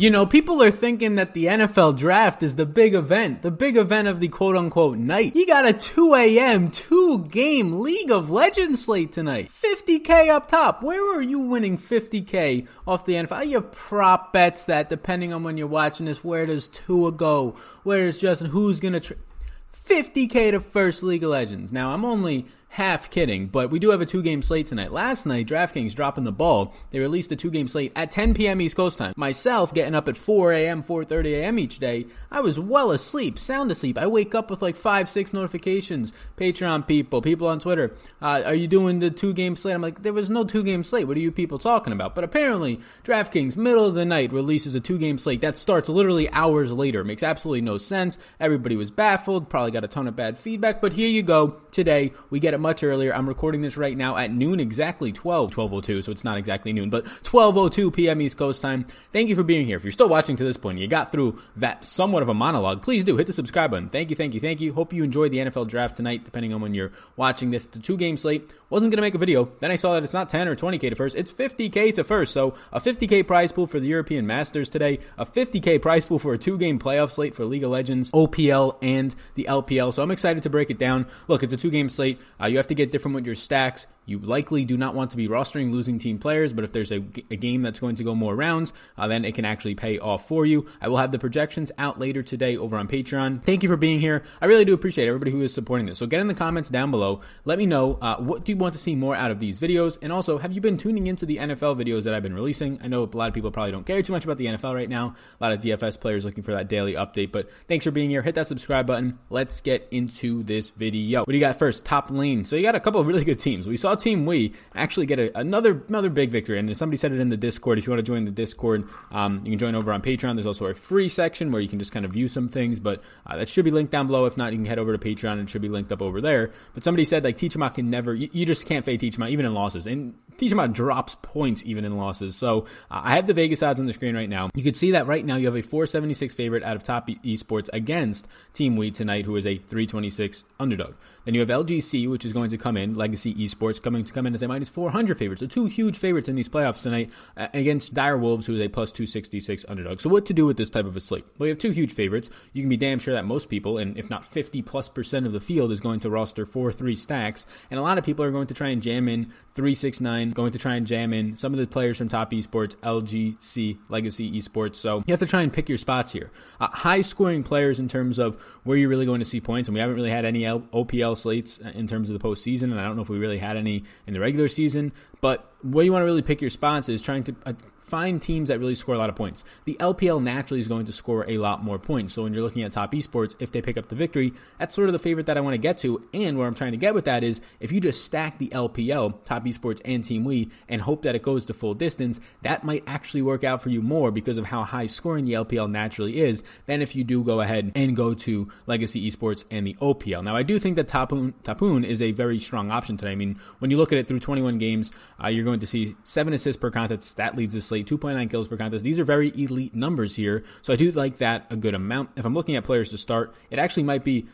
You know, people are thinking that the NFL draft is the big event, the big event of the quote unquote night. You got a 2 a.m., two game League of Legends slate tonight. 50K up top. Where are you winning 50K off the NFL? Your prop bets that, depending on when you're watching this, where does Tua go? Where is Justin? Who's going to. Tra- 50K to first League of Legends. Now, I'm only half kidding, but we do have a two game slate tonight. Last night, DraftKings dropping the ball. They released a two game slate at 10 p.m. East Coast time. Myself getting up at 4 a.m., 4.30 a.m. each day. I was well asleep, sound asleep. I wake up with like five, six notifications. Patreon people, people on Twitter, uh, are you doing the two game slate? I'm like, there was no two game slate. What are you people talking about? But apparently, DraftKings, middle of the night, releases a two game slate that starts literally hours later. Makes absolutely no sense. Everybody was baffled, probably got a ton of bad feedback, but here you go. Today, we get much earlier. I'm recording this right now at noon, exactly 12, 1202, so it's not exactly noon, but 1202 p.m. East Coast time. Thank you for being here. If you're still watching to this point, you got through that somewhat of a monologue, please do hit the subscribe button. Thank you, thank you, thank you. Hope you enjoyed the NFL draft tonight, depending on when you're watching this. The two game slate. Wasn't going to make a video. Then I saw that it's not 10 or 20K to first, it's 50K to first. So a 50K prize pool for the European Masters today, a 50K prize pool for a two game playoff slate for League of Legends, OPL, and the LPL. So I'm excited to break it down. Look, it's a two game slate. Uh, you have to get different with your stacks. You likely do not want to be rostering losing team players, but if there's a, a game that's going to go more rounds, uh, then it can actually pay off for you. I will have the projections out later today over on Patreon. Thank you for being here. I really do appreciate everybody who is supporting this. So get in the comments down below. Let me know uh, what do you want to see more out of these videos, and also have you been tuning into the NFL videos that I've been releasing? I know a lot of people probably don't care too much about the NFL right now. A lot of DFS players looking for that daily update, but thanks for being here. Hit that subscribe button. Let's get into this video. What do you got first? Top lane. So you got a couple of really good teams. We saw Team We actually get a, another another big victory. And somebody said it in the Discord. If you want to join the Discord, um, you can join over on Patreon. There's also a free section where you can just kind of view some things, but uh, that should be linked down below. If not, you can head over to Patreon and it should be linked up over there. But somebody said like Teacherma can never, you, you just can't fade Teacherma even in losses. And Teacherma drops points even in losses. So uh, I have the Vegas odds on the screen right now. You can see that right now you have a 476 favorite out of top esports against Team WE tonight, who is a 326 underdog. Then you have LGC, which is going to come in, Legacy Esports, coming to come in as a minus 400 favorite. So two huge favorites in these playoffs tonight uh, against Dire Wolves, who is a plus 266 underdog. So what to do with this type of a slate? Well, you have two huge favorites. You can be damn sure that most people, and if not 50 plus percent of the field, is going to roster 4-3 stacks. And a lot of people are going to try and jam in 369, going to try and jam in some of the players from top esports, LGC, Legacy Esports. So you have to try and pick your spots here. Uh, high scoring players in terms of where you're really going to see points, and we haven't really had any L- OPL slates in terms of the postseason, and I don't know if we really had any in the regular season. But where you want to really pick your spots is trying to uh, find teams that really score a lot of points. The LPL naturally is going to score a lot more points. So when you're looking at top esports, if they pick up the victory, that's sort of the favorite that I want to get to. And where I'm trying to get with that is if you just stack the LPL, top esports and Team WE, and hope that it goes to full distance, that might actually work out for you more because of how high scoring the LPL naturally is than if you do go ahead and go to Legacy Esports and the OPL. Now, I do think that Topoon, Topoon is a very strong option today. I mean, when you look at it through 21 games, uh, you're going to see seven assists per contest. That leads the slate 2.9 kills per contest. These are very elite numbers here, so I do like that a good amount. If I'm looking at players to start, it actually might be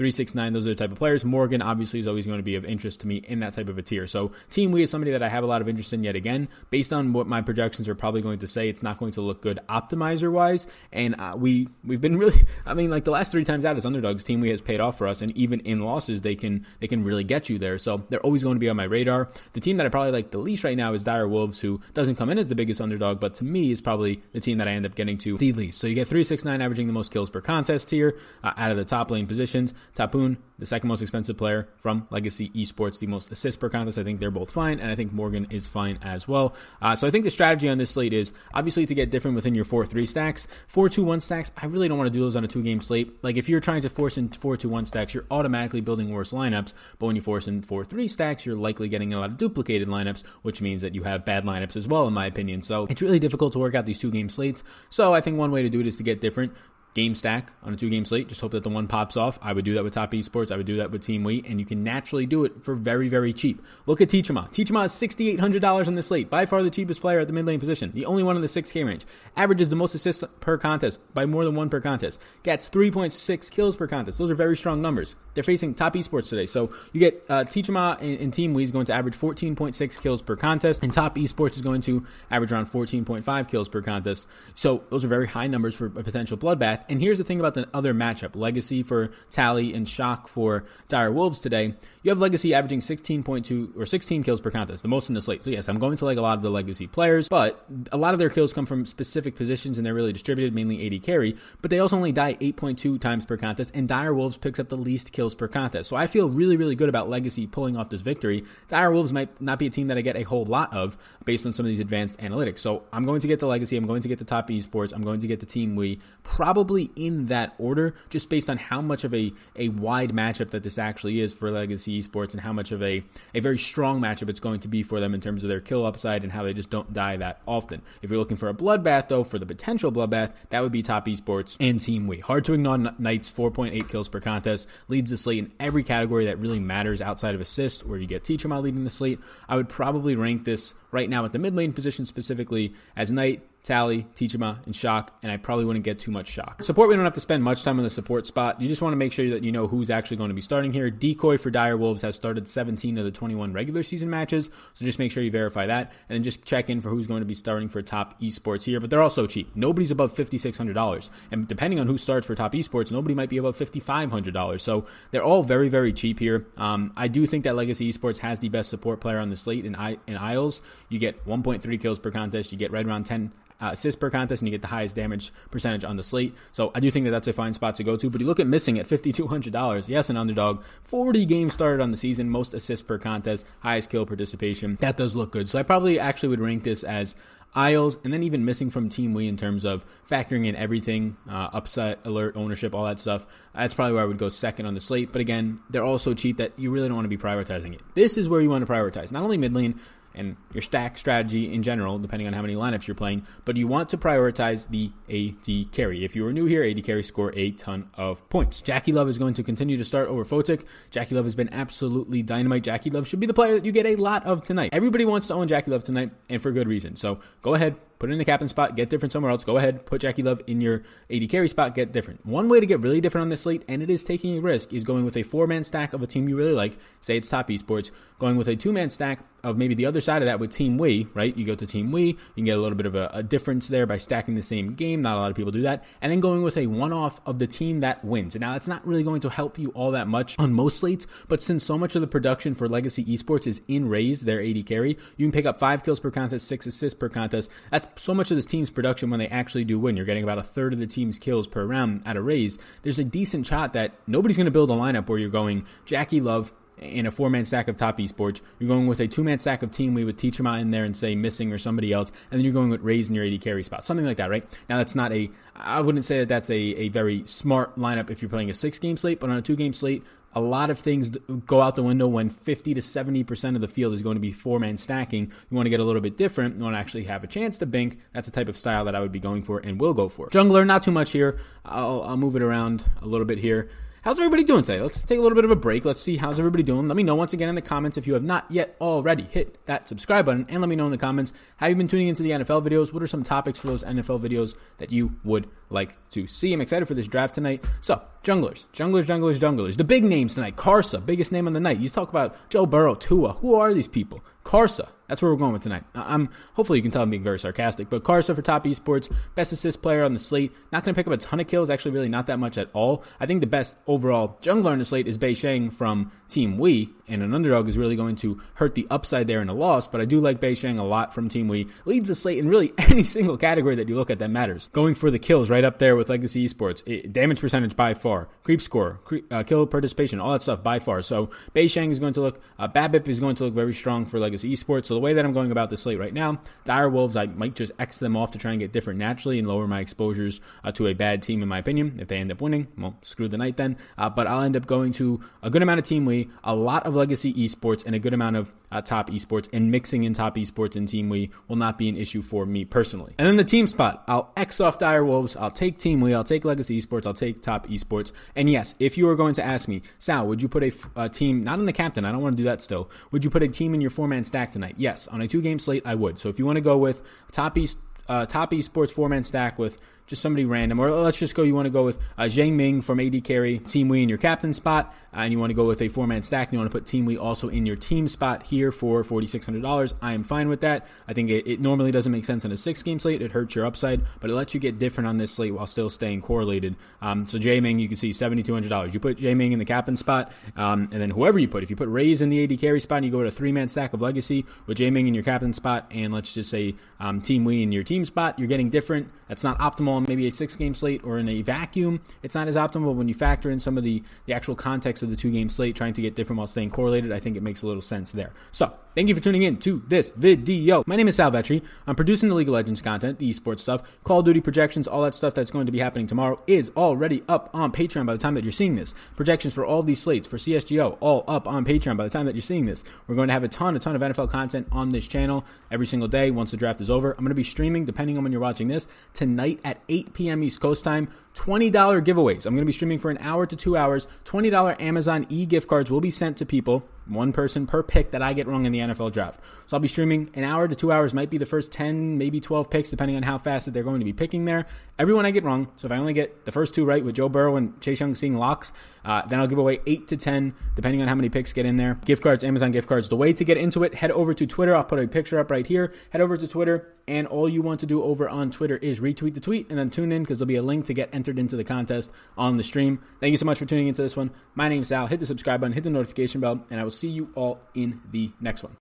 Topoon, 369, those are the type of players. Morgan obviously is always going to be of interest to me in that type of a tier. So Team WE is somebody that I have a lot of interest in yet again. Based on what my projections are probably going to say, it's not going to look good optimizer wise. And uh, we we've been really, I mean, like the last three times out as underdogs, Team WE has paid off for us, and even in losses, they can they can really get you there. So they're always going to be on my radar. The team that I probably like the least right now is Dire Wolves, who doesn't come in as the biggest underdog, but to me is probably the team that I end up getting to the least. So you get 369 averaging the most kills per contest here uh, out of the top lane positions. Topoon the second most expensive player from Legacy Esports, the most assists per contest. I think they're both fine, and I think Morgan is fine as well. Uh, so I think the strategy on this slate is obviously to get different within your 4 3 stacks. 4 2 1 stacks, I really don't want to do those on a two game slate. Like if you're trying to force in 4 2 1 stacks, you're automatically building worse lineups, but when you force in 4 3 stacks, you're likely getting a lot of duplicated lineups, which means that you have bad lineups as well, in my opinion. So it's really difficult to work out these two game slates. So I think one way to do it is to get different game stack on a two game slate. Just hope that the one pops off. I would do that with Top Esports. I would do that with Team WE, and you can naturally do it for very, very cheap. Look at Teacherma. Teacherma is $6,800 on the slate. By far the cheapest player at the mid lane position. The only one in the 6K range. Averages the most assists per contest by more than one per contest. Gets 3.6 kills per contest. Those are very strong numbers. They're facing Top Esports today. So you get uh, Teacherma and, and Team WE is going to average 14.6 kills per contest, and Top Esports is going to average around 14.5 kills per contest. So those are very high numbers for a potential bloodbath. And here's the thing about the other matchup Legacy for Tally and Shock for Dire Wolves today. You have Legacy averaging 16.2 or 16 kills per contest, the most in the slate. So, yes, I'm going to like a lot of the Legacy players, but a lot of their kills come from specific positions and they're really distributed, mainly AD carry. But they also only die 8.2 times per contest, and Dire Wolves picks up the least kills per contest. So, I feel really, really good about Legacy pulling off this victory. Dire Wolves might not be a team that I get a whole lot of based on some of these advanced analytics. So, I'm going to get the Legacy, I'm going to get the top esports, I'm going to get the Team We, probably in that order, just based on how much of a, a wide matchup that this actually is for Legacy Esports and how much of a, a very strong matchup it's going to be for them in terms of their kill upside and how they just don't die that often. If you're looking for a bloodbath, though, for the potential bloodbath, that would be Top Esports and Team We. Hard to ignore Knights, 4.8 kills per contest, leads the slate in every category that really matters outside of assist, where you get Teacher leading the slate. I would probably rank this right now at the mid lane position specifically as Knight, Tally, Teacherma, and Shock, and I probably wouldn't get too much Shock. Support, we don't have to spend much time on the support spot. You just want to make sure that you know who's actually going to be starting here. Decoy for Dire Wolves has started 17 of the 21 regular season matches, so just make sure you verify that, and then just check in for who's going to be starting for top esports here. But they're also cheap. Nobody's above $5,600, and depending on who starts for top esports, nobody might be above $5,500. So they're all very, very cheap here. Um, I do think that Legacy Esports has the best support player on the slate in, I- in Isles. You get 1.3 kills per contest, you get right around 10 uh, assists per contest, and you get the highest damage percentage on the slate. So I do think that that's a fine spot to go to. But you look at missing at $5,200. Yes, an underdog. 40 games started on the season, most assists per contest, highest kill participation. That does look good. So I probably actually would rank this as Isles, and then even missing from Team We in terms of factoring in everything, uh, upset, alert, ownership, all that stuff. That's probably where I would go second on the slate. But again, they're all so cheap that you really don't want to be prioritizing it. This is where you want to prioritize. Not only mid lane, and your stack strategy in general, depending on how many lineups you're playing. But you want to prioritize the AD carry. If you are new here, AD carry score a ton of points. JackeyLove is going to continue to start over Photic. JackeyLove has been absolutely dynamite. JackeyLove should be the player that you get a lot of tonight. Everybody wants to own JackeyLove tonight, and for good reason. So go ahead, put it in the captain spot, get different somewhere else. Go ahead, put JackeyLove in your AD carry spot, get different. One way to get really different on this slate, and it is taking a risk, is going with a four man stack of a team you really like. Say it's top esports, going with a two man stack of maybe the other side of that with Team We, right? You go to Team We, you can get a little bit of a, a, difference there by stacking the same game. Not a lot of people do that. And then going with a one off of the team that wins. And now that's not really going to help you all that much on most slates, but since so much of the production for Legacy Esports is in Raes, their AD carry, you can pick up five kills per contest, six assists per contest. That's so much of this team's production when they actually do win. You're getting about a third of the team's kills per round at a raise. There's a decent shot that nobody's going to build a lineup where you're going JackeyLove, in a four man stack of top esports. You're going with a two man stack of team. We would teach them out in there and say missing or somebody else, and then you're going with raising your AD carry spot, something like that, right? Now that's not a. I wouldn't say that that's a, a very smart lineup if you're playing a six game slate, but on a two game slate, a lot of things go out the window when 50 to 70% of the field is going to be four man stacking. You want to get a little bit different. You want to actually have a chance to bink. That's the type of style that I would be going for and will go for. Jungler, not too much here. I'll, I'll move it around a little bit here. How's everybody doing today? Let's take a little bit of a break. Let's see how's everybody doing. Let me know once again in the comments if you have not yet already hit that subscribe button and let me know in the comments how you've been tuning into the NFL videos. What are some topics for those NFL videos that you would like to see? I'm excited for this draft tonight. So, junglers, junglers, junglers, junglers. The big names tonight. Karsa, biggest name on the night. You talk about Joe Burrow, Tua. Who are these people? Karsa. That's where we're going with tonight. I'm hopefully you can tell I'm being very sarcastic, but Karsa for top esports, best assist player on the slate. Not going to pick up a ton of kills, actually, really not that much at all. I think the best overall jungler on the slate is Beishang from Team We, and an underdog is really going to hurt the upside there in a loss. But I do like Beishang a lot from Team We. Leads the slate in really any single category that you look at that matters. Going for the kills right up there with Legacy Esports. It, damage percentage by far, creep score, uh, kill participation, all that stuff by far. So Beishang is going to look, uh, BABIP is going to look very strong for Legacy Esports. So the way that I'm going about the slate right now, Dire Wolves, I might just X them off to try and get different naturally and lower my exposures uh, to a bad team, in my opinion. If they end up winning, well, screw the night then. Uh, but I'll end up going to a good amount of Team We, a lot of Legacy Esports, and a good amount of uh, top esports, and mixing in top esports and Team We will not be an issue for me personally. And then the team spot, I'll X off Dire Wolves, I'll take Team We, I'll take Legacy Esports, I'll take top esports. And yes, if you are going to ask me, Sal, would you put a, team, not in the captain, I don't want to do that still, would you put a team in your four man stack tonight? Yes, on a two game slate, I would. So if you want to go with top East, uh, top esports four man stack with just somebody random, or let's just go. You want to go with uh, Jiumeng from AD Carry, Team We in your captain spot, uh, and you want to go with a four man stack. And you want to put Team We also in your team spot here for forty six hundred dollars. I am fine with that. I think it, it, normally doesn't make sense on a six game slate. It hurts your upside, but it lets you get different on this slate while still staying correlated. Um, so Jiumeng, you can see seventy two hundred dollars. You put Jiumeng in the captain spot, um, and then whoever you put, if you put Raes in the AD Carry spot, and you go to a three man stack of Legacy with Jiumeng in your captain spot, and let's just say um, Team We in your team spot, you're getting different. That's not optimal on maybe a six game slate or in a vacuum, it's not as optimal. When you factor in some of the, the actual context of the two game slate, trying to get different while staying correlated, I think it makes a little sense there. So, thank you for tuning in to this video. My name is Sal Vetri. I'm producing the League of Legends content, the esports stuff, Call of Duty projections, all that stuff that's going to be happening tomorrow is already up on Patreon by the time that you're seeing this. Projections for all these slates for CSGO, all up on Patreon by the time that you're seeing this. We're going to have a ton, a ton of NFL content on this channel every single day once the draft is over. I'm going to be streaming, depending on when you're watching this, tonight at 8 p.m. East Coast time. $20 giveaways. I'm going to be streaming for an hour to two hours. $20 Amazon e gift cards will be sent to people one person per pick that I get wrong in the NFL draft. So I'll be streaming an hour to two hours, might be the first 10, maybe 12 picks, depending on how fast that they're going to be picking there. Everyone I get wrong. So if I only get the first two right with Joe Burrow and Chase Young seeing locks, uh, then I'll give away eight to 10, depending on how many picks get in there. Gift cards, Amazon gift cards. The way to get into it, head over to Twitter. I'll put a picture up right here. Head over to Twitter, and all you want to do over on Twitter is retweet the tweet and then tune in because there'll be a link to get entered into the contest on the stream. Thank you so much for tuning into this one. My name's Sal. Hit the subscribe button, hit the notification bell, and I will see you all in the next one.